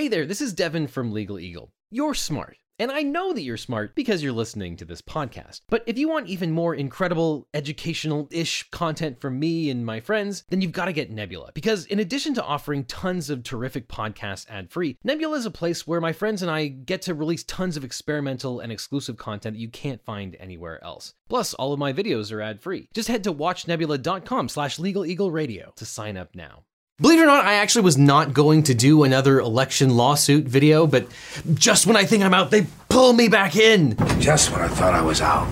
Hey there, this is Devin from Legal Eagle. You're smart. And I know that you're smart because you're listening to this podcast. But if you want even more incredible, educational ish content from me and my friends, then you've got to get Nebula. Because in addition to offering tons of terrific podcasts ad free, Nebula is a place where my friends and I get to release tons of experimental and exclusive content that you can't find anywhere else. Plus, all of my videos are ad free. Just head to watchnebula.com slash legaleagleradio to sign up now. Believe it or not, I actually was not going to do another election lawsuit video, but just when I think I'm out, they pull me back in. Just when I thought I was out,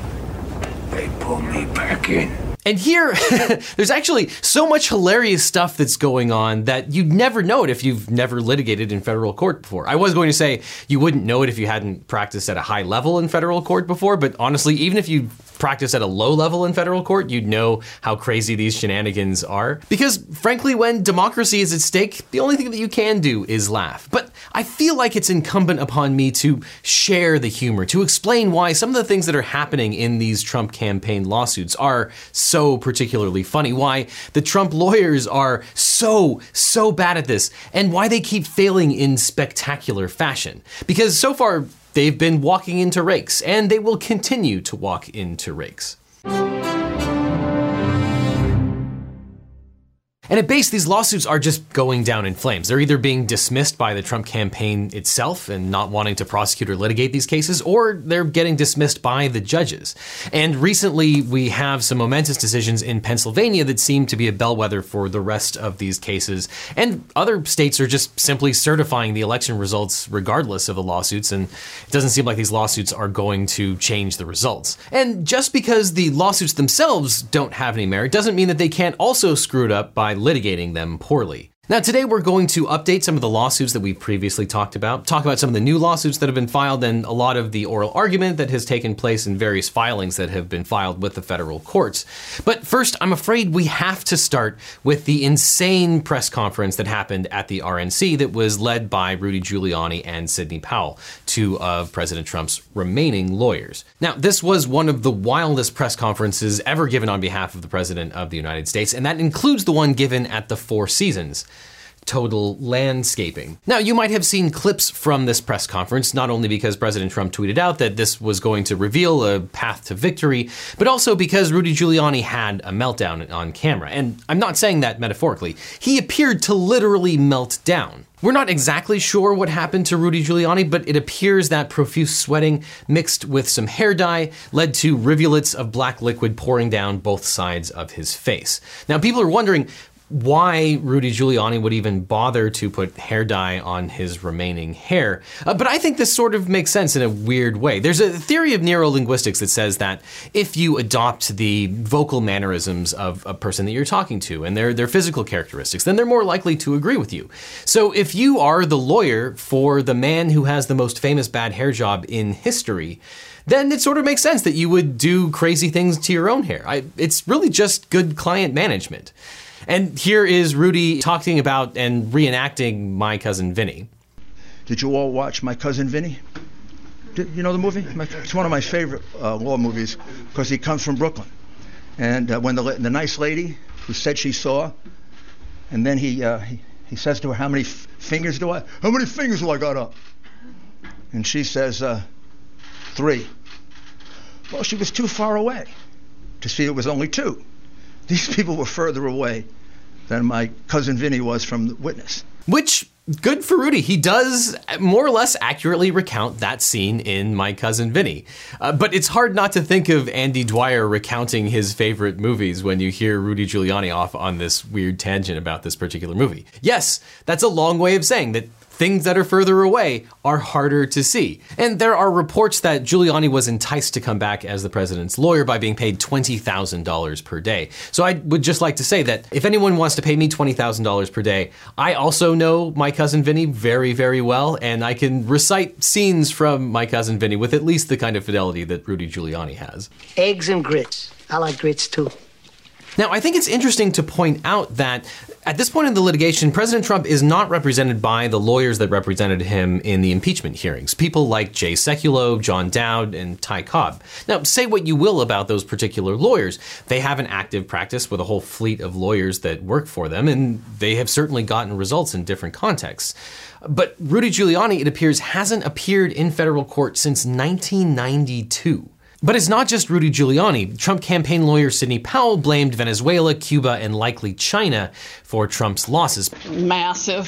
they pull me back in. And here, there's actually so much hilarious stuff that's going on that you'd never know it if you've never litigated in federal court before. I was going to say you wouldn't know it if you hadn't practiced at a high level in federal court before, but honestly, even if you practice at a low level in federal court, you'd know how crazy these shenanigans are. Because frankly, when democracy is at stake, the only thing that you can do is laugh. But I feel like it's incumbent upon me to share the humor, to explain why some of the things that are happening in these Trump campaign lawsuits are so particularly funny, why the Trump lawyers are so, so bad at this, and why they keep failing in spectacular fashion. Because so far, They've been walking into rakes, and they will continue to walk into rakes. And at base, these lawsuits are just going down in flames. They're either being dismissed by the Trump campaign itself and not wanting to prosecute or litigate these cases, or they're getting dismissed by the judges. And recently, we have some momentous decisions in Pennsylvania that seem to be a bellwether for the rest of these cases. And other states are just simply certifying the election results regardless of the lawsuits, and it doesn't seem like these lawsuits are going to change the results. And just because the lawsuits themselves don't have any merit doesn't mean that they can't also screw it up by litigating them poorly. Now, today we're going to update some of the lawsuits that we've previously talked about, talk about some of the new lawsuits that have been filed, and a lot of the oral argument that has taken place in various filings that have been filed with the federal courts. But first, I'm afraid we have to start with the insane press conference that happened at the RNC that was led by Rudy Giuliani and Sidney Powell, two of President Trump's remaining lawyers. Now, this was one of the wildest press conferences ever given on behalf of the President of the United States, and that includes the one given at the Four Seasons total landscaping. Now, you might have seen clips from this press conference, not only because President Trump tweeted out that this was going to reveal a path to victory, but also because Rudy Giuliani had a meltdown on camera. And I'm not saying that metaphorically. He appeared to literally melt down. We're not exactly sure what happened to Rudy Giuliani, but it appears that profuse sweating mixed with some hair dye led to rivulets of black liquid pouring down both sides of his face. Now, people are wondering why Rudy Giuliani would even bother to put hair dye on his remaining hair. Uh, but I think this sort of makes sense in a weird way. There's a theory of neurolinguistics that says that if you adopt the vocal mannerisms of a person that you're talking to and their, their physical characteristics, then they're more likely to agree with you. So if you are the lawyer for the man who has the most famous bad hair job in history, then it sort of makes sense that you would do crazy things to your own hair. I, it's really just good client management. And here is Rudy talking about and reenacting My Cousin Vinny. Did you all watch My Cousin Vinny? Did, you know the movie? It's one of my favorite uh, law movies because he comes from Brooklyn. And uh, when the, the nice lady who said she saw, and then he, uh, he, he says to her, How many f- fingers do I? How many fingers do I got up? And she says, uh, Three. Well, she was too far away to see it was only two. These people were further away than my cousin Vinny was from the witness. Which good for Rudy. He does more or less accurately recount that scene in My Cousin Vinny. Uh, but it's hard not to think of Andy Dwyer recounting his favorite movies when you hear Rudy Giuliani off on this weird tangent about this particular movie. Yes, that's a long way of saying that things that are further away are harder to see. And there are reports that Giuliani was enticed to come back as the president's lawyer by being paid $20,000 per day. So I would just like to say that if anyone wants to pay me $20,000 per day, I also know my cousin Vinny very, very well, and I can recite scenes from my cousin Vinny with at least the kind of fidelity that Rudy Giuliani has. Eggs and grits. I like grits too. Now, I think it's interesting to point out that at this point in the litigation, President Trump is not represented by the lawyers that represented him in the impeachment hearings, people like Jay Sekulow, John Dowd, and Ty Cobb. Now, say what you will about those particular lawyers. They have an active practice with a whole fleet of lawyers that work for them, and they have certainly gotten results in different contexts. But Rudy Giuliani, it appears, hasn't appeared in federal court since 1992. But it's not just Rudy Giuliani. Trump campaign lawyer Sidney Powell blamed Venezuela, Cuba, and likely China for Trump's losses. Massive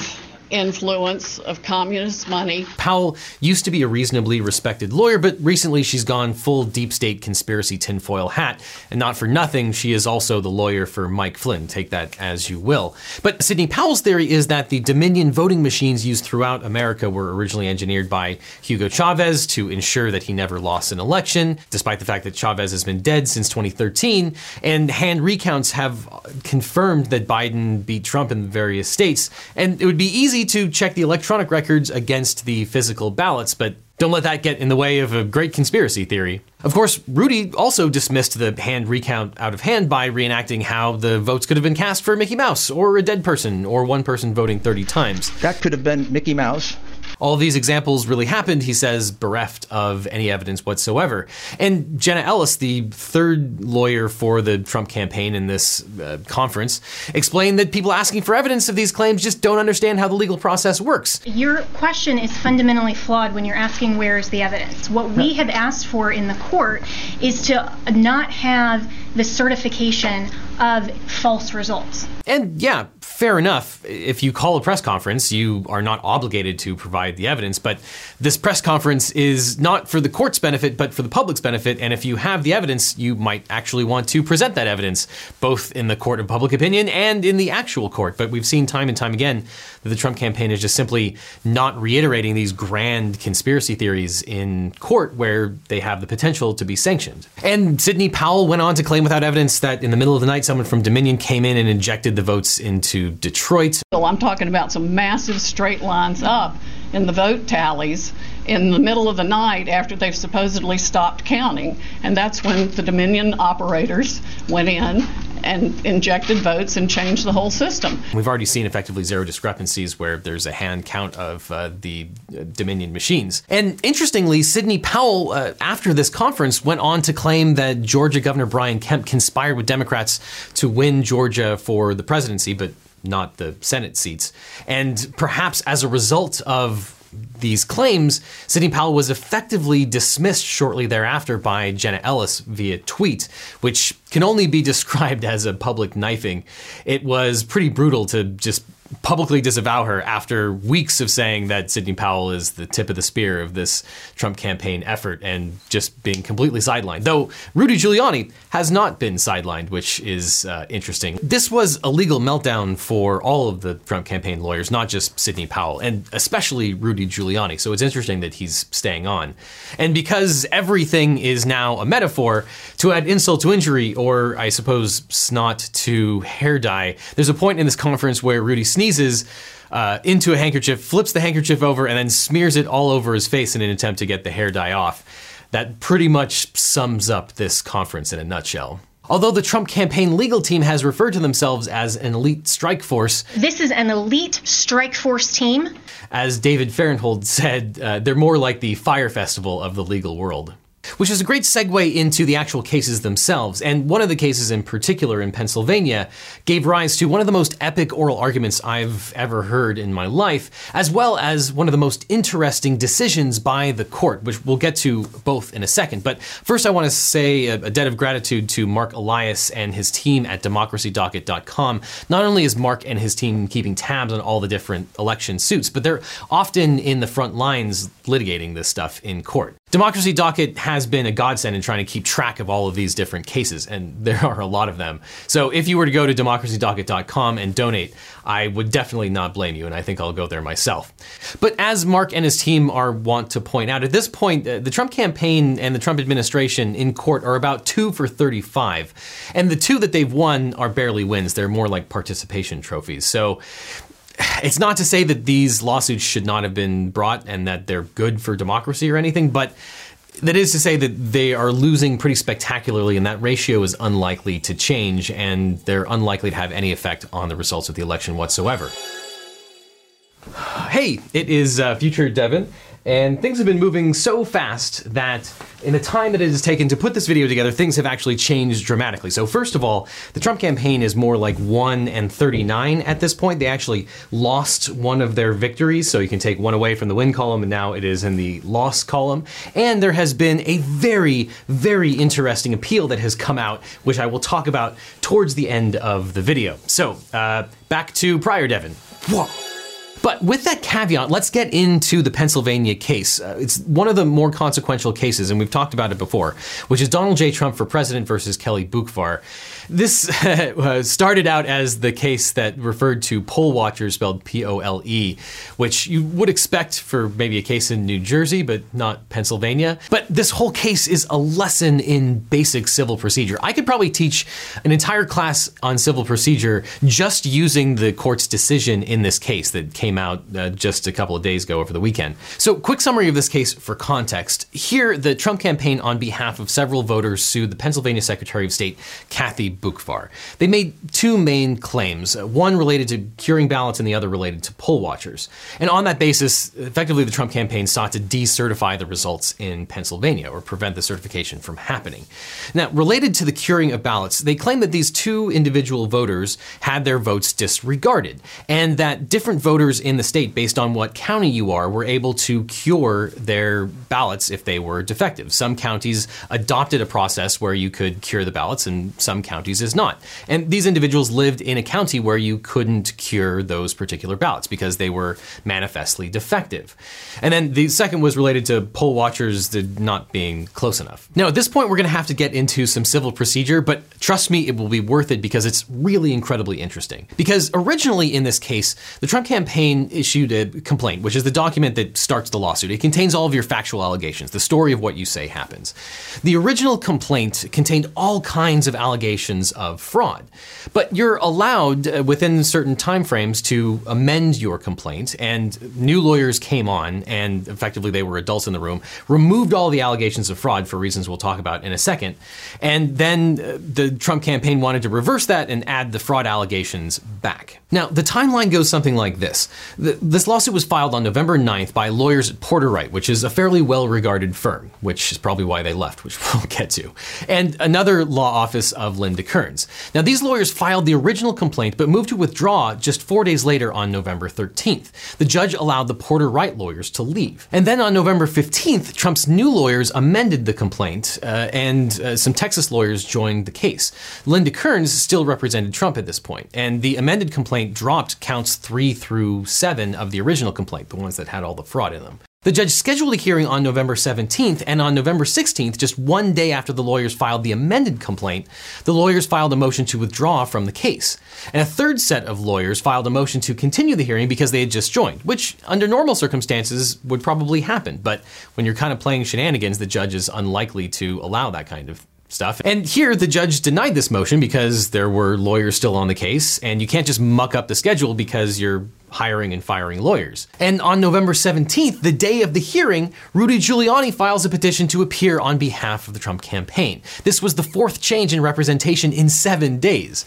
influence of communist money. Powell used to be a reasonably respected lawyer, but recently she's gone full deep state conspiracy tinfoil hat. And not for nothing, she is also the lawyer for Mike Flynn. Take that as you will. But Sidney Powell's theory is that the Dominion voting machines used throughout America were originally engineered by Hugo Chavez to ensure that he never lost an election, despite the fact that Chavez has been dead since 2013. And hand recounts have confirmed that Biden beat Trump in various states. And it would be easy to check the electronic records against the physical ballots, but don't let that get in the way of a great conspiracy theory. Of course, Rudy also dismissed the hand recount out of hand by reenacting how the votes could have been cast for Mickey Mouse, or a dead person, or one person voting 30 times. That could have been Mickey Mouse. All these examples really happened, he says, bereft of any evidence whatsoever. And Jenna Ellis, the third lawyer for the Trump campaign in this uh, conference, explained that people asking for evidence of these claims just don't understand how the legal process works. Your question is fundamentally flawed when you're asking where is the evidence. What we have asked for in the court is to not have the certification of false results. And yeah, fair enough. If you call a press conference, you are not obligated to provide the evidence. But this press conference is not for the court's benefit, but for the public's benefit. And if you have the evidence, you might actually want to present that evidence, both in the court of public opinion and in the actual court. But we've seen time and time again that the Trump campaign is just simply not reiterating these grand conspiracy theories in court where they have the potential to be sanctioned. And Sidney Powell went on to claim without evidence that in the middle of the night, someone from Dominion came in and injected the votes into Detroit. So I'm talking about some massive straight lines up in the vote tallies in the middle of the night after they've supposedly stopped counting. And that's when the Dominion operators went in and injected votes and changed the whole system. We've already seen effectively zero discrepancies where there's a hand count of uh, the uh, Dominion machines. And interestingly, Sidney Powell, uh, after this conference, went on to claim that Georgia Governor Brian Kemp conspired with Democrats to win Georgia for the presidency, but not the Senate seats. And perhaps as a result of these claims, Sidney Powell was effectively dismissed shortly thereafter by Jenna Ellis via tweet, which can only be described as a public knifing. It was pretty brutal to just publicly disavow her after weeks of saying that Sidney Powell is the tip of the spear of this Trump campaign effort and just being completely sidelined. Though Rudy Giuliani has not been sidelined, which is uh, interesting. This was a legal meltdown for all of the Trump campaign lawyers, not just Sidney Powell, and especially Rudy Giuliani. So it's interesting that he's staying on. And because everything is now a metaphor, to add insult to injury, or I suppose snot to hair dye, there's a point in this conference where Rudy uh, into a handkerchief, flips the handkerchief over, and then smears it all over his face in an attempt to get the hair dye off. That pretty much sums up this conference in a nutshell. Although the Trump campaign legal team has referred to themselves as an elite strike force. This is an elite strike force team. As David Fahrenthold said, uh, they're more like the Fyre Festival of the legal world. Which is a great segue into the actual cases themselves. And one of the cases in particular in Pennsylvania gave rise to one of the most epic oral arguments I've ever heard in my life, as well as one of the most interesting decisions by the court, which we'll get to both in a second. But first, I want to say a, debt of gratitude to Marc Elias and his team at democracydocket.com. Not only is Marc and his team keeping tabs on all the different election suits, but they're often in the front lines litigating this stuff in court. Democracy Docket has been a godsend in trying to keep track of all of these different cases, and there are a lot of them. So if you were to go to democracydocket.com and donate, I would definitely not blame you, and I think I'll go there myself. But as Marc and his team are want to point out, at this point, uh, the Trump campaign and the Trump administration in court are about two for 35, and the two that they've won are barely wins. They're more like participation trophies. So it's not to say that these lawsuits should not have been brought and that they're good for democracy or anything, but that is to say that they are losing pretty spectacularly, and that ratio is unlikely to change, and they're unlikely to have any effect on the results of the election whatsoever. Hey, it is uh, Future Devin, And things have been moving so fast that in the time that it has taken to put this video together, things have actually changed dramatically. So, first of all, the Trump campaign is more like 1 and 39 at this point. They actually lost one of their victories, so you can take one away from the win column, and now it is in the loss column. And there has been a very, very interesting appeal that has come out, which I will talk about towards the end of the video. So, uh, back to prior Devin. Whoa. But with that caveat, let's get into the Pennsylvania case. Uh, it's one of the more consequential cases, and we've talked about it before, which is Donald J. Trump for president versus Kelly Boockvar. This uh, started out as the case that referred to poll watchers, spelled P O L E, which you would expect for maybe a case in New Jersey, but not Pennsylvania. But this whole case is a lesson in basic civil procedure. I could probably teach an entire class on civil procedure just using the court's decision in this case that came out uh, just a couple of days ago over the weekend. So, quick summary of this case for context. Here, the Trump campaign, on behalf of several voters, sued the Pennsylvania Secretary of State, Kathy Boockvar. They made two main claims, uh, one related to curing ballots and the other related to poll watchers. And on that basis, effectively, the Trump campaign sought to decertify the results in Pennsylvania or prevent the certification from happening. Now, related to the curing of ballots, they claim that these two individual voters had their votes disregarded and that different voters in the state, based on what county you are, were able to cure their ballots if they were defective. Some counties adopted a process where you could cure the ballots, and some counties counties is not. And these individuals lived in a county where you couldn't cure those particular ballots because they were manifestly defective. And then the second was related to poll watchers not being close enough. Now, at this point, we're going to have to get into some civil procedure, but trust me, it will be worth it because it's really incredibly interesting. Because originally in this case, the Trump campaign issued a complaint, which is the document that starts the lawsuit. It contains all of your factual allegations, the story of what you say happens. The original complaint contained all kinds of allegations of fraud. But you're allowed uh, within certain timeframes to amend your complaint, and new lawyers came on, and effectively they were adults in the room, removed all the allegations of fraud for reasons we'll talk about in a second. And then uh, the Trump campaign wanted to reverse that and add the fraud allegations back. Now, the timeline goes something like this. The, this lawsuit was filed on November 9th by lawyers at Porter Wright, which is a fairly well regarded firm, which is probably why they left, which we'll get to, and another law office of Linda Kearns. Now, these lawyers filed the original complaint but moved to withdraw just four days later on November 13th. The judge allowed the Porter Wright lawyers to leave. And then on November 15th, Trump's new lawyers amended the complaint, uh, and uh, some Texas lawyers joined the case. Linda Kearns still represented Trump at this point, and the amended complaint complaint dropped counts three through seven of the original complaint, the ones that had all the fraud in them. The judge scheduled a hearing on November 17th, and on November 16th, just one day after the lawyers filed the amended complaint, the lawyers filed a motion to withdraw from the case. And a third set of lawyers filed a motion to continue the hearing because they had just joined, which under normal circumstances would probably happen. But when you're kind of playing shenanigans, the judge is unlikely to allow that kind of stuff. And here, the judge denied this motion because there were lawyers still on the case, and you can't just muck up the schedule because you're hiring and firing lawyers. And on November 17th, the day of the hearing, Rudy Giuliani files a petition to appear on behalf of the Trump campaign. This was the fourth change in representation in seven days.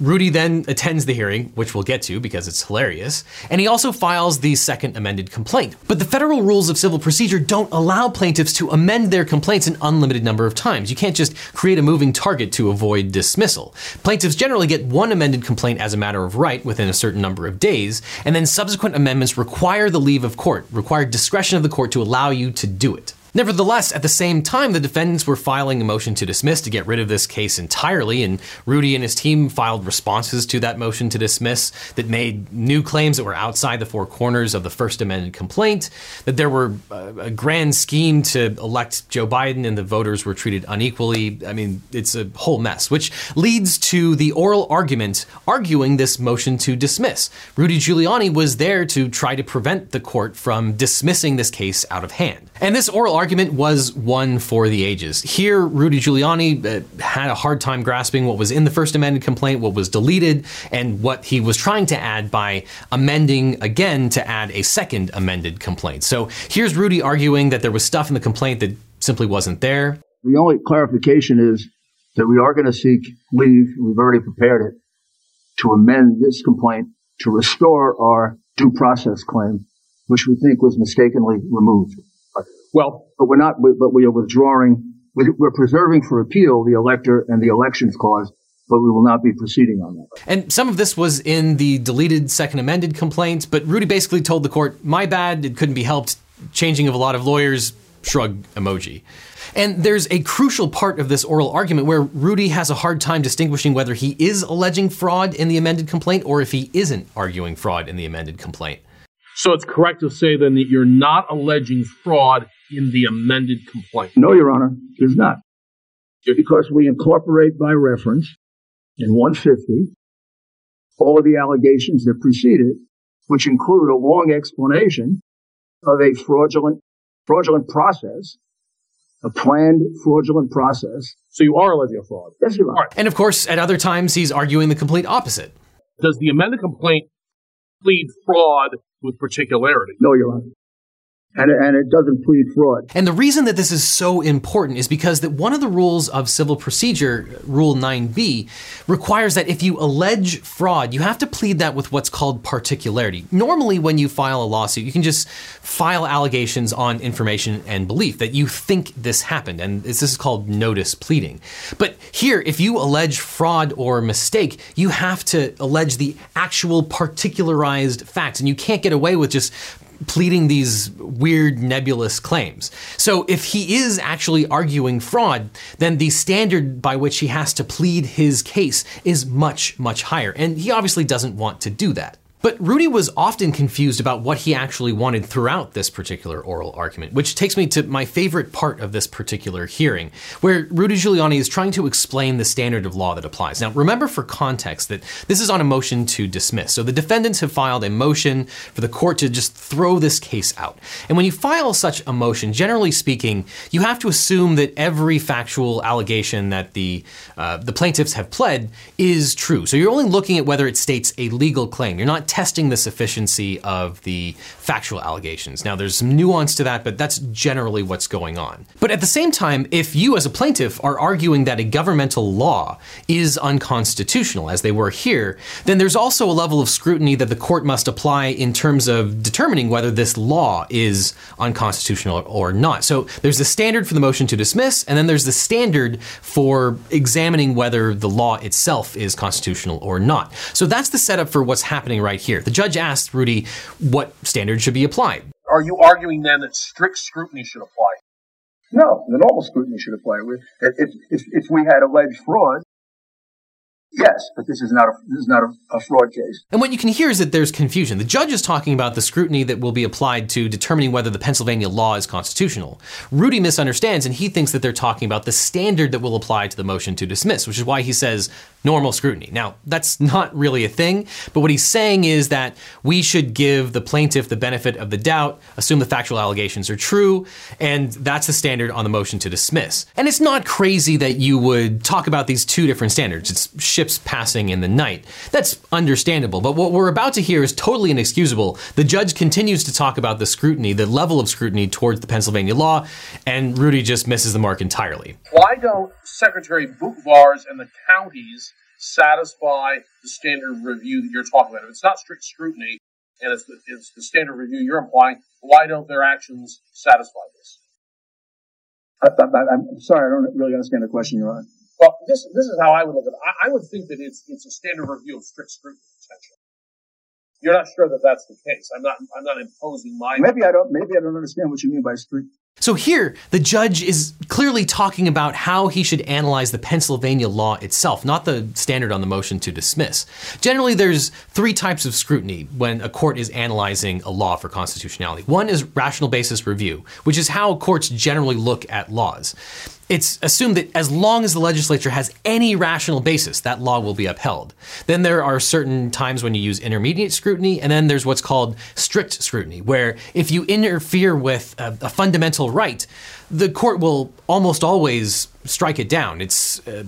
Rudy then attends the hearing, which we'll get to because it's hilarious, and he also files the second amended complaint. But the federal rules of civil procedure don't allow plaintiffs to amend their complaints an unlimited number of times. You can't just create a moving target to avoid dismissal. Plaintiffs generally get one amended complaint as a matter of right within a certain number of days, and then subsequent amendments require the leave of court, require discretion of the court to allow you to do it. Nevertheless, at the same time, the defendants were filing a motion to dismiss to get rid of this case entirely, and Rudy and his team filed responses to that motion to dismiss that made new claims that were outside the four corners of the First amended complaint, that there were uh, a grand scheme to elect Joe Biden and the voters were treated unequally. I mean, it's a whole mess, which leads to the oral argument arguing this motion to dismiss. Rudy Giuliani was there to try to prevent the court from dismissing this case out of hand. And this oral argument was one for the ages. Here, Rudy Giuliani uh, had a hard time grasping what was in the First amended complaint, what was deleted, and what he was trying to add by amending again to add a second amended complaint. So here's Rudy arguing that there was stuff in the complaint that simply wasn't there. The only clarification is that we are going to seek leave, we've already prepared it, to amend this complaint to restore our due process claim which we think was mistakenly removed. Well, But we're not, but we are withdrawing, we're preserving for appeal the elector and the elections clause, but we will not be proceeding on that. And some of this was in the deleted second amended complaint, but Rudy basically told the court, my bad, it couldn't be helped, changing of a lot of lawyers, shrug emoji. And there's a crucial part of this oral argument where Rudy has a hard time distinguishing whether he is alleging fraud in the amended complaint or if he isn't arguing fraud in the amended complaint. So it's correct to say then that you're not alleging fraud in the amended complaint. No, Your Honor, there's not. Because we incorporate by reference in 150 all of the allegations that precede it, which include a long explanation of a fraudulent, fraudulent process, a planned fraudulent process. So you are alleging a fraud. Yes, Your Honor. All right. And of course, at other times, he's arguing the complete opposite. Does the amended complaint plead fraud with particularity? No, Your Honor. And, and it doesn't plead fraud. And the reason that this is so important is because that one of the rules of civil procedure, Rule 9b, requires that if you allege fraud, you have to plead that with what's called particularity. Normally, when you file a lawsuit, you can just file allegations on information and belief that you think this happened, and this is called notice pleading. But here, if you allege fraud or mistake, you have to allege the actual particularized facts, and you can't get away with just pleading these weird nebulous claims. So if he is actually arguing fraud, then the standard by which he has to plead his case is much, much higher. And he obviously doesn't want to do that. But Rudy was often confused about what he actually wanted throughout this particular oral argument, which takes me to my favorite part of this particular hearing, where Rudy Giuliani is trying to explain the standard of law that applies. Now, remember for context that this is on a motion to dismiss. So the defendants have filed a motion for the court to just throw this case out. And when you file such a motion, generally speaking, you have to assume that every factual allegation that the uh, the plaintiffs have pled is true. So you're only looking at whether it states a legal claim. You're not testing the sufficiency of the factual allegations. Now, there's some nuance to that, but that's generally what's going on. But at the same time, if you as a plaintiff are arguing that a governmental law is unconstitutional, as they were here, then there's also a level of scrutiny that the court must apply in terms of determining whether this law is unconstitutional or not. So there's the standard for the motion to dismiss, and then there's the standard for examining whether the law itself is constitutional or not. So that's the setup for what's happening right here. The judge asked Rudy what standard should be applied. Are you arguing then that strict scrutiny should apply? No, the normal scrutiny should apply. If, if, if we had alleged fraud, yes, but this is not a, this is not a, a fraud case. And what you can hear is that there's confusion. The judge is talking about the scrutiny that will be applied to determining whether the Pennsylvania law is constitutional. Rudy misunderstands and he thinks that they're talking about the standard that will apply to the motion to dismiss, which is why he says normal scrutiny. Now, that's not really a thing, but what he's saying is that we should give the plaintiff the benefit of the doubt, assume the factual allegations are true, and that's the standard on the motion to dismiss. And it's not crazy that you would talk about these two different standards. It's ships passing in the night. That's understandable, but what we're about to hear is totally inexcusable. The judge continues to talk about the scrutiny, the level of scrutiny towards the Pennsylvania law, and Rudy just misses the mark entirely. Why don't Secretary Boockvar's and the counties satisfy the standard review that you're talking about? If it's not strict scrutiny and it's the, it's the standard review you're implying, why don't their actions satisfy this? I, I, I'm sorry, I don't really understand the question you're on. Well, this this is how I would look at it. I, I would think that it's it's a standard review of strict scrutiny potential. You're not sure that that's the case. I'm not. I'm not imposing my. Maybe I don't. Maybe I don't understand what you mean by strict. So here, the judge is clearly talking about how he should analyze the Pennsylvania law itself, not the standard on the motion to dismiss. Generally, there's three types of scrutiny when a court is analyzing a law for constitutionality. One is rational basis review, which is how courts generally look at laws. It's assumed that as long as the legislature has any rational basis, that law will be upheld. Then there are certain times when you use intermediate scrutiny, and then there's what's called strict scrutiny, where if you interfere with a, a fundamental right, the court will almost always strike it down. It's uh,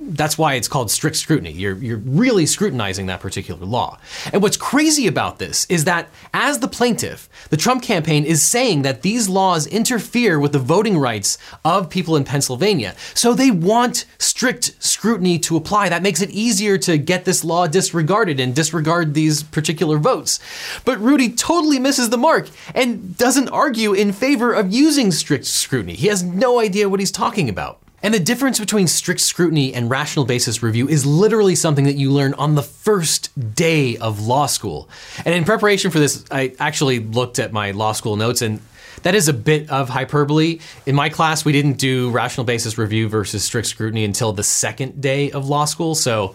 that's why it's called strict scrutiny. You're you're really scrutinizing that particular law. And what's crazy about this is that as the plaintiff, the Trump campaign is saying that these laws interfere with the voting rights of people in Pennsylvania. So they want strict scrutiny to apply. That makes it easier to get this law disregarded and disregard these particular votes. But Rudy totally misses the mark and doesn't argue in favor of using strict scrutiny. He has no idea what he's talking about. And the difference between strict scrutiny and rational basis review is literally something that you learn on the first day of law school. And in preparation for this, I actually looked at my law school notes and that is a bit of hyperbole. In my class, we didn't do rational basis review versus strict scrutiny until the second day of law school, so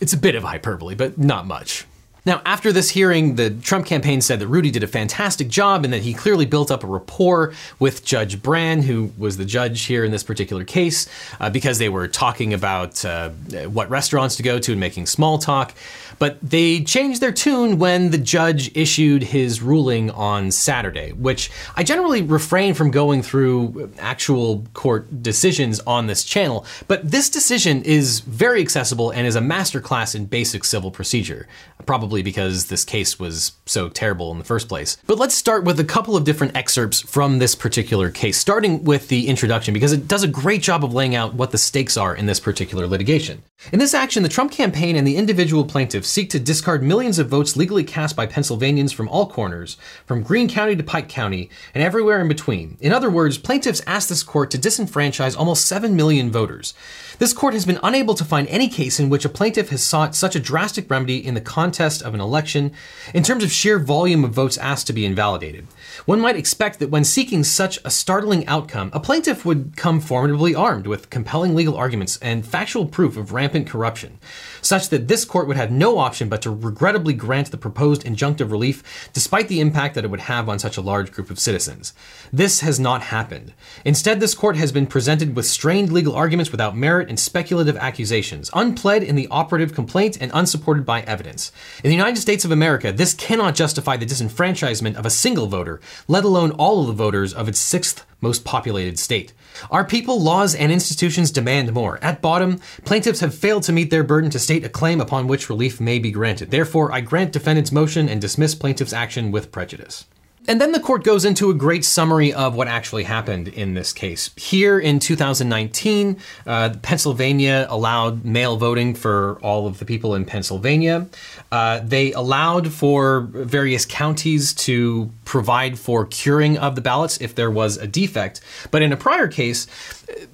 it's a bit of hyperbole, but not much. Now, after this hearing, the Trump campaign said that Rudy did a fantastic job and that he clearly built up a rapport with Judge Brann, who was the judge here in this particular case, uh, because they were talking about uh, what restaurants to go to and making small talk. But they changed their tune when the judge issued his ruling on Saturday, which I generally refrain from going through actual court decisions on this channel. But this decision is very accessible and is a masterclass in basic civil procedure, probably because this case was so terrible in the first place. But let's start with a couple of different excerpts from this particular case, starting with the introduction, because it does a great job of laying out what the stakes are in this particular litigation. In this action, the Trump campaign and the individual plaintiffs seek to discard millions of votes legally cast by Pennsylvanians from all corners, from Greene County to Pike County, and everywhere in between. In other words, plaintiffs ask this court to disenfranchise almost 7 million voters. This court has been unable to find any case in which a plaintiff has sought such a drastic remedy in the contest of an election in terms of sheer volume of votes asked to be invalidated. One might expect that when seeking such a startling outcome, a plaintiff would come formidably armed with compelling legal arguments and factual proof of rampant corruption, such that this court would have no option but to regrettably grant the proposed injunctive relief despite the impact that it would have on such a large group of citizens. This has not happened. Instead, this court has been presented with strained legal arguments without merit and speculative accusations, unpled in the operative complaint and unsupported by evidence. In the United States of America, this cannot justify the disenfranchisement of a single voter, let alone all of the voters of its sixth most populated state. Our people, laws, and institutions demand more. At bottom, plaintiffs have failed to meet their burden to state a claim upon which relief may be granted. Therefore, I grant defendant's motion and dismiss plaintiff's action with prejudice. And then the court goes into a great summary of what actually happened in this case. Here in 2019, uh, Pennsylvania allowed mail voting for all of the people in Pennsylvania. Uh, they allowed for various counties to provide for curing of the ballots if there was a defect. But in a prior case,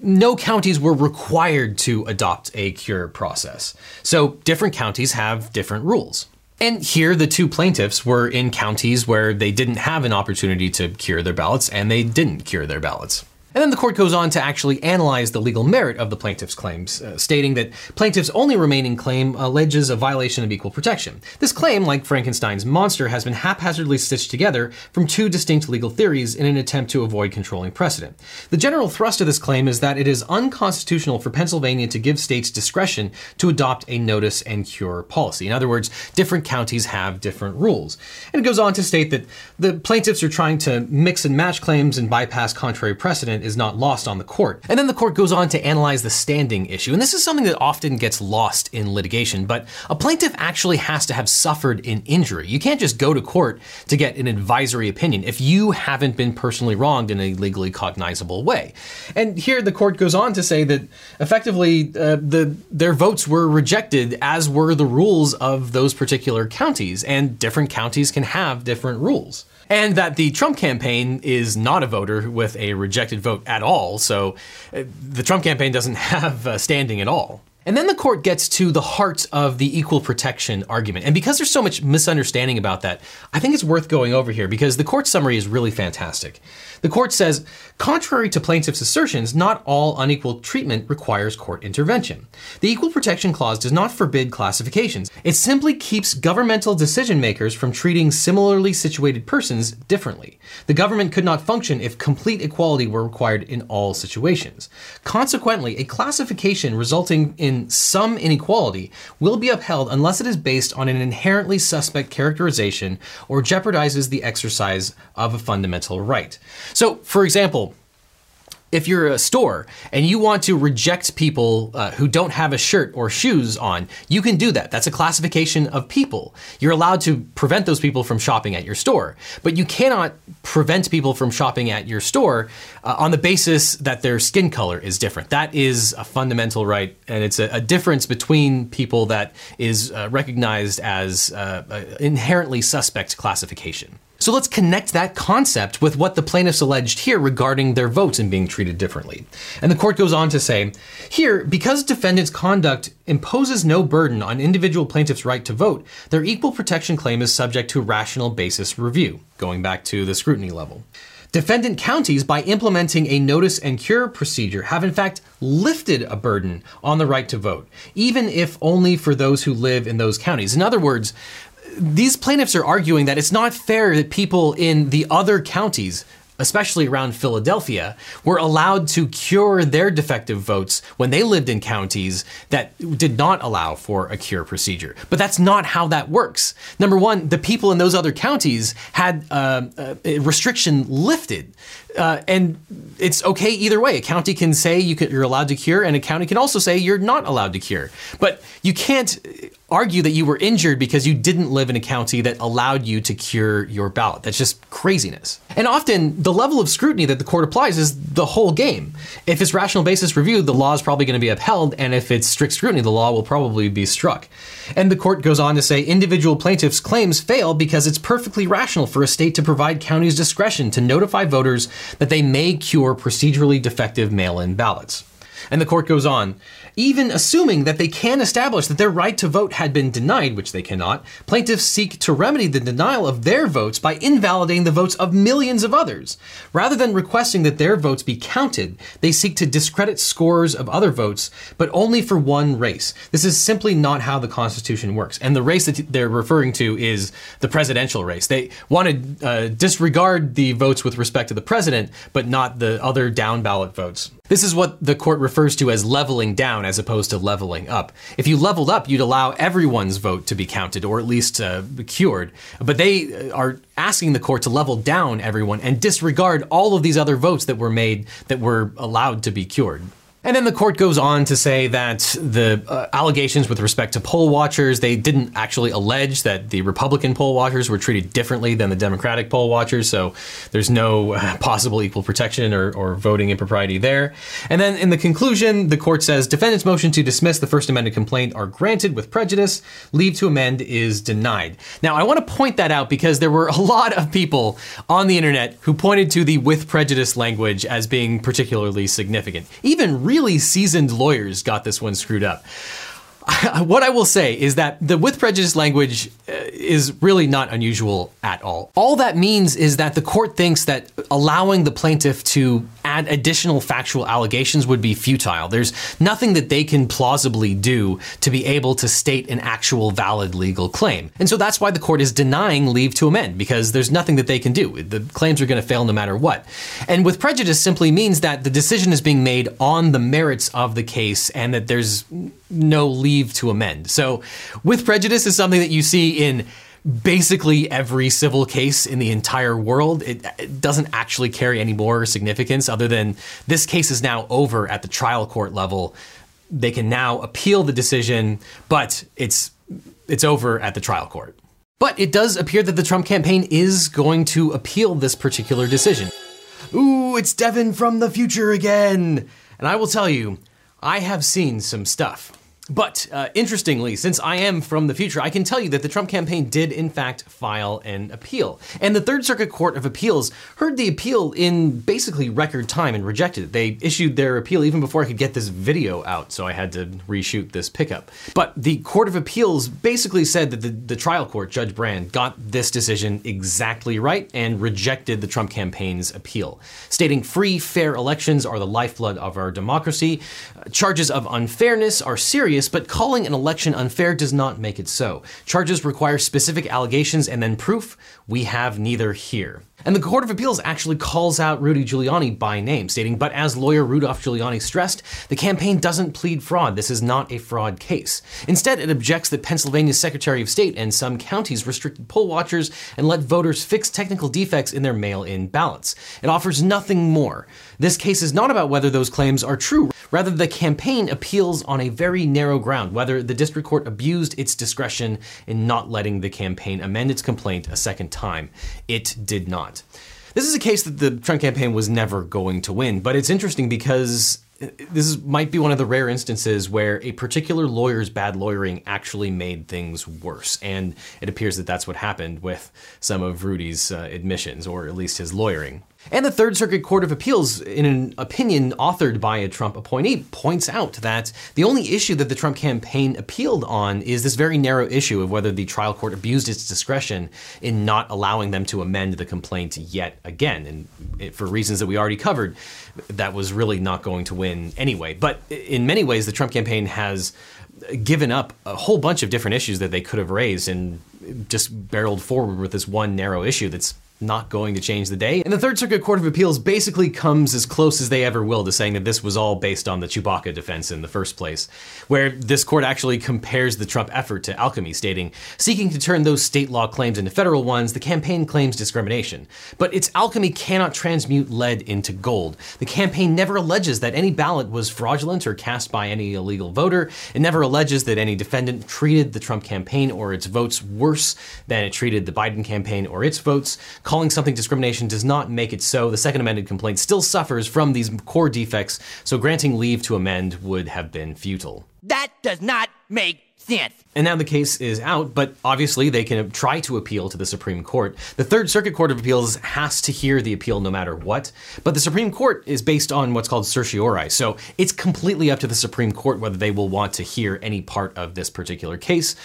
no counties were required to adopt a cure process. So different counties have different rules. And here, the two plaintiffs were in counties where they didn't have an opportunity to cure their ballots, and they didn't cure their ballots. And then the court goes on to actually analyze the legal merit of the plaintiff's claims, uh, stating that plaintiff's only remaining claim alleges a violation of equal protection. This claim, like Frankenstein's monster, has been haphazardly stitched together from two distinct legal theories in an attempt to avoid controlling precedent. The general thrust of this claim is that it is unconstitutional for Pennsylvania to give states discretion to adopt a notice and cure policy. In other words, different counties have different rules. And it goes on to state that the plaintiffs are trying to mix and match claims and bypass contrary precedent is not lost on the court. And then the court goes on to analyze the standing issue. And this is something that often gets lost in litigation, but a plaintiff actually has to have suffered an injury. You can't just go to court to get an advisory opinion if you haven't been personally wronged in a legally cognizable way. And here the court goes on to say that effectively uh, the their votes were rejected as were the rules of those particular counties and different counties can have different rules and that the Trump campaign is not a voter with a rejected vote at all. So uh, the Trump campaign doesn't have standing at all. And then the court gets to the heart of the equal protection argument. And because there's so much misunderstanding about that, I think it's worth going over here because the court summary is really fantastic. The court says, contrary to plaintiff's assertions, not all unequal treatment requires court intervention. The Equal Protection Clause does not forbid classifications. It simply keeps governmental decision makers from treating similarly situated persons differently. The government could not function if complete equality were required in all situations. Consequently, a classification resulting in some inequality will be upheld unless it is based on an inherently suspect characterization or jeopardizes the exercise of a fundamental right. So, for example, If you're a store and you want to reject people uh, who don't have a shirt or shoes on, you can do that. That's a classification of people. You're allowed to prevent those people from shopping at your store, but you cannot prevent people from shopping at your store uh, on the basis that their skin color is different. That is a fundamental right, and it's a, a difference between people that is uh, recognized as uh, inherently suspect classification. So let's connect that concept with what the plaintiffs alleged here regarding their votes and being treated differently. And the court goes on to say here, because defendants' conduct imposes no burden on individual plaintiffs' right to vote, their equal protection claim is subject to rational basis review, going back to the scrutiny level. Defendant counties, by implementing a notice and cure procedure, have in fact lifted a burden on the right to vote, even if only for those who live in those counties. In other words, these plaintiffs are arguing that it's not fair that people in the other counties especially around Philadelphia, were allowed to cure their defective votes when they lived in counties that did not allow for a cure procedure. But that's not how that works. Number one, the people in those other counties had uh, a restriction lifted. Uh, and it's okay either way. A county can say you you're allowed to cure, and a county can also say you're not allowed to cure. But you can't argue that you were injured because you didn't live in a county that allowed you to cure your ballot. That's just craziness. And often the level of scrutiny that the court applies is the whole game. If it's rational basis review, the law is probably going to be upheld, and if it's strict scrutiny, the law will probably be struck. And the court goes on to say individual plaintiffs' claims fail because it's perfectly rational for a state to provide counties discretion to notify voters that they may cure procedurally defective mail in ballots. And the court goes on even assuming that they can establish that their right to vote had been denied, which they cannot, plaintiffs seek to remedy the denial of their votes by invalidating the votes of millions of others. Rather than requesting that their votes be counted, they seek to discredit scores of other votes, but only for one race. This is simply not how the Constitution works. And the race that they're referring to is the presidential race. They want to uh, disregard the votes with respect to the president, but not the other down ballot votes. This is what the court refers to as leveling down as opposed to leveling up. If you leveled up, you'd allow everyone's vote to be counted or at least uh, cured. But they uh, are asking the court to level down everyone and disregard all of these other votes that were made that were allowed to be cured. And then the court goes on to say that the uh, allegations with respect to poll watchers, they didn't actually allege that the Republican poll watchers were treated differently than the Democratic poll watchers, so there's no uh, possible equal protection or, or voting impropriety there. And then in the conclusion, the court says defendant's motion to dismiss the First amended complaint are granted with prejudice, leave to amend is denied. Now, I want to point that out because there were a lot of people on the internet who pointed to the with prejudice language as being particularly significant. Even really seasoned lawyers got this one screwed up. what I will say is that the with prejudice language uh, is really not unusual at all. All that means is that the court thinks that allowing the plaintiff to add additional factual allegations would be futile. There's nothing that they can plausibly do to be able to state an actual valid legal claim. And so that's why the court is denying leave to amend because there's nothing that they can do. The claims are going to fail no matter what. And with prejudice simply means that the decision is being made on the merits of the case and that there's no leave to amend. So with prejudice is something that you see in basically every civil case in the entire world. It, it, doesn't actually carry any more significance other than this case is now over at the trial court level. They can now appeal the decision, but it's it's over at the trial court. But it does appear that the Trump campaign is going to appeal this particular decision. Ooh, it's Devin from the future again. And I will tell you, I have seen some stuff. But uh, interestingly, since I am from the future, I can tell you that the Trump campaign did, in fact, file an appeal. And the Third Circuit Court of Appeals heard the appeal in basically record time and rejected it. They issued their appeal even before I could get this video out, so I had to reshoot this pickup. But the Court of Appeals basically said that the, the trial court, Judge Brann, got this decision exactly right and rejected the Trump campaign's appeal, stating free, fair elections are the lifeblood of our democracy. Uh, charges of unfairness are serious serious, but calling an election unfair does not make it so. Charges require specific allegations and then proof. We have neither here. And the Court of Appeals actually calls out Rudy Giuliani by name, stating, But as lawyer Rudolph Giuliani stressed, the campaign doesn't plead fraud. This is not a fraud case. Instead, it objects that Pennsylvania's Secretary of State and some counties restricted poll watchers and let voters fix technical defects in their mail in ballots. It offers nothing more. This case is not about whether those claims are true. Rather, the campaign appeals on a very narrow ground whether the district court abused its discretion in not letting the campaign amend its complaint a second time. It did not. This is a case that the Trump campaign was never going to win, but it's interesting because this is, might be one of the rare instances where a particular lawyer's bad lawyering actually made things worse. And it appears that that's what happened with some of Rudy's uh, admissions, or at least his lawyering. And the Third Circuit Court of Appeals, in an opinion authored by a Trump appointee, points out that the only issue that the Trump campaign appealed on is this very narrow issue of whether the trial court abused its discretion in not allowing them to amend the complaint yet again. And for reasons that we already covered, that was really not going to win anyway. But in many ways, the Trump campaign has given up a whole bunch of different issues that they could have raised and just barreled forward with this one narrow issue that's not going to change the day. And the Third Circuit Court of Appeals basically comes as close as they ever will to saying that this was all based on the Chewbacca defense in the first place, where this court actually compares the Trump effort to alchemy, stating, seeking to turn those state law claims into federal ones, the campaign claims discrimination. But its alchemy cannot transmute lead into gold. The campaign never alleges that any ballot was fraudulent or cast by any illegal voter. It never alleges that any defendant treated the Trump campaign or its votes worse than it treated the Biden campaign or its votes calling something discrimination does not make it so. The Second Amended complaint still suffers from these core defects, so granting leave to amend would have been futile. That does not make sense. And now the case is out, but obviously they can try to appeal to the Supreme Court. The Third Circuit Court of Appeals has to hear the appeal no matter what, but the Supreme Court is based on what's called certiorari, so it's completely up to the Supreme Court whether they will want to hear any part of this particular case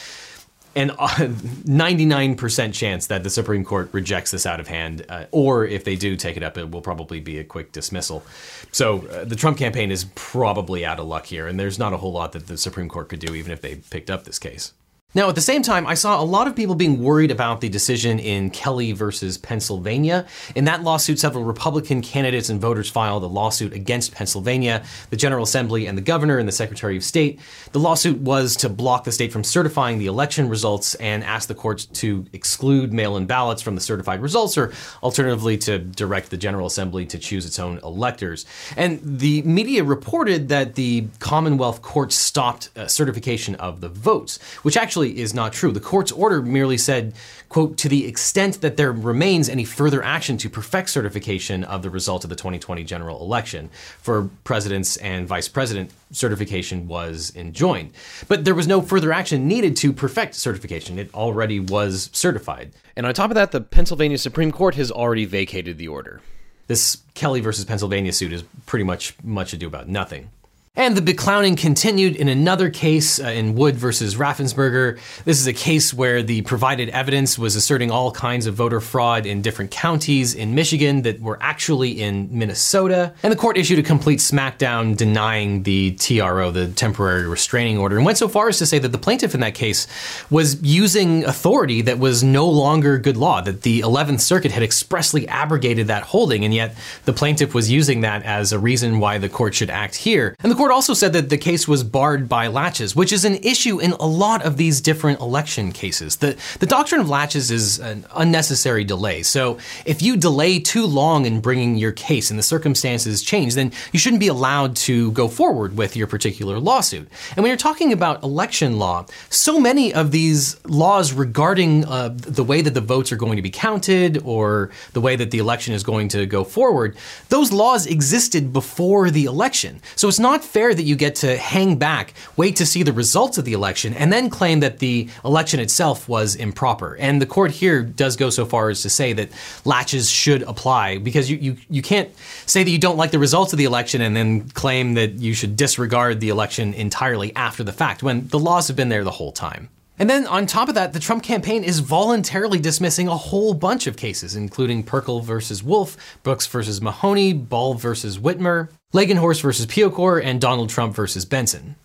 and 99% chance that the Supreme Court rejects this out of hand, uh, or if they do take it up, it will probably be a quick dismissal. So uh, the Trump campaign is probably out of luck here, and there's not a whole lot that the Supreme Court could do even if they picked up this case. Now, at the same time, I saw a lot of people being worried about the decision in Kelly versus Pennsylvania. In that lawsuit, several Republican candidates and voters filed a lawsuit against Pennsylvania, the General Assembly, and the governor and the Secretary of State. The lawsuit was to block the state from certifying the election results and ask the courts to exclude mail in ballots from the certified results, or alternatively, to direct the General Assembly to choose its own electors. And the media reported that the Commonwealth court stopped uh, certification of the votes, which actually actually is not true. The court's order merely said, quote, to the extent that there remains any further action to perfect certification of the result of the 2020 general election. For presidents and vice president, certification was enjoined. But there was no further action needed to perfect certification. It already was certified. And on top of that, the Pennsylvania Supreme Court has already vacated the order. This Kelly versus Pennsylvania suit is pretty much much ado about nothing. And the beclowning continued in another case uh, in Wood versus Raffensperger. This is a case where the provided evidence was asserting all kinds of voter fraud in different counties in Michigan that were actually in Minnesota. And the court issued a complete smackdown denying the TRO, the temporary restraining order, and went so far as to say that the plaintiff in that case was using authority that was no longer good law, that the 11th Circuit had expressly abrogated that holding, and yet the plaintiff was using that as a reason why the court should act here. And the court court also said that the case was barred by laches, which is an issue in a lot of these different election cases. The, the doctrine of laches is an unnecessary delay. So if you delay too long in bringing your case and the circumstances change, then you shouldn't be allowed to go forward with your particular lawsuit. And when you're talking about election law, so many of these laws regarding uh, the way that the votes are going to be counted or the way that the election is going to go forward, those laws existed before the election. So it's not fair that you get to hang back, wait to see the results of the election, and then claim that the election itself was improper. And the court here does go so far as to say that laches should apply because you, you, you can't say that you don't like the results of the election and then claim that you should disregard the election entirely after the fact when the laws have been there the whole time. And then on top of that, the Trump campaign is voluntarily dismissing a whole bunch of cases, including Pirkle versus Wolf, Brooks versus Mahoney, Bally versus Whitmer, Langenhorst versus Pecore, and Donald Trump versus Benson.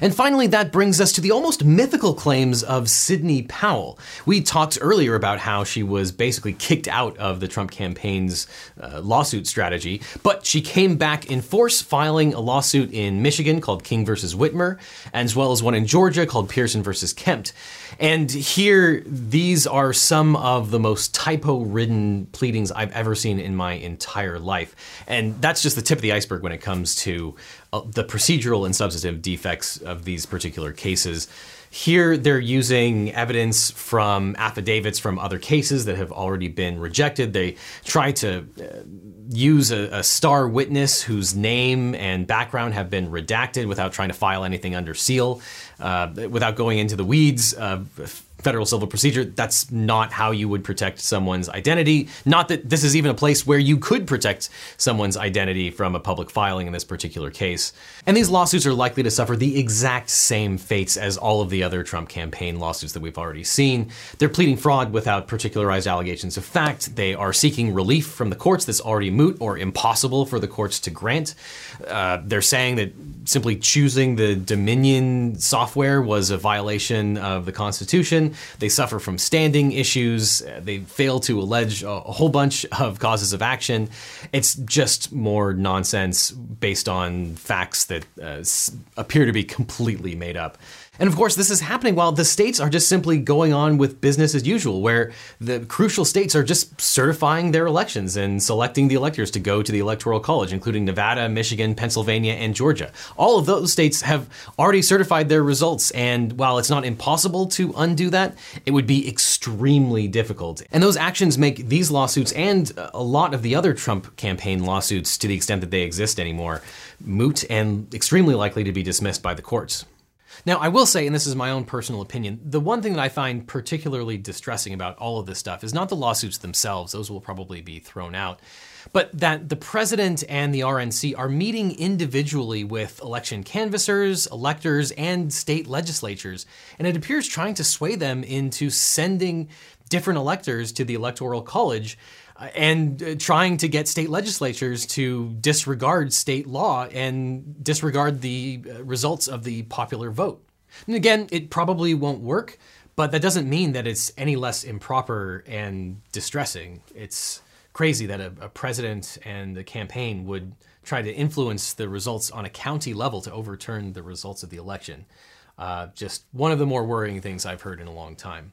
And finally, that brings us to the almost mythical claims of Sidney Powell. We talked earlier about how she was basically kicked out of the Trump campaign's uh, lawsuit strategy, but she came back in force, filing a lawsuit in Michigan called King versus Whitmer, as well as one in Georgia called Pearson versus Kemp. And here, these are some of the most typo ridden pleadings I've ever seen in my entire life. And that's just the tip of the iceberg when it comes to the procedural and substantive defects of these particular cases. Here, they're using evidence from affidavits from other cases that have already been rejected. They try to uh, use a, a, star witness whose name and background have been redacted without trying to file anything under seal, uh, without going into the weeds. Uh, federal civil procedure, that's not how you would protect someone's identity. Not that this is even a place where you could protect someone's identity from a public filing in this particular case. And these lawsuits are likely to suffer the exact same fates as all of the other Trump campaign lawsuits that we've already seen. They're pleading fraud without particularized allegations of fact. They are seeking relief from the courts that's already moot or impossible for the courts to grant. Uh, they're saying that simply choosing the Dominion software was a violation of the Constitution. They suffer from standing issues. They fail to allege a, whole bunch of causes of action. It's just more nonsense based on facts that uh, appear to be completely made up. And of course, this is happening while the states are just simply going on with business as usual, where the crucial states are just certifying their elections and selecting the electors to go to the Electoral College, including Nevada, Michigan, Pennsylvania, and Georgia. All of those states have already certified their results, and while it's not impossible to undo that, it would be extremely difficult. And those actions make these lawsuits and a lot of the other Trump campaign lawsuits, to the extent that they exist anymore, moot and extremely likely to be dismissed by the courts. Now, I will say, and this is my own personal opinion, the one thing that I find particularly distressing about all of this stuff is not the lawsuits themselves, those will probably be thrown out, but that the president and the RNC are meeting individually with election canvassers, electors, and state legislatures, and it appears trying to sway them into sending different electors to the Electoral College and uh, trying to get state legislatures to disregard state law and disregard the uh, results of the popular vote. And again, it probably won't work, but that doesn't mean that it's any less improper and distressing. It's crazy that a, a president and a campaign would try to influence the results on a county level to overturn the results of the election. Uh, just one of the more worrying things I've heard in a long time.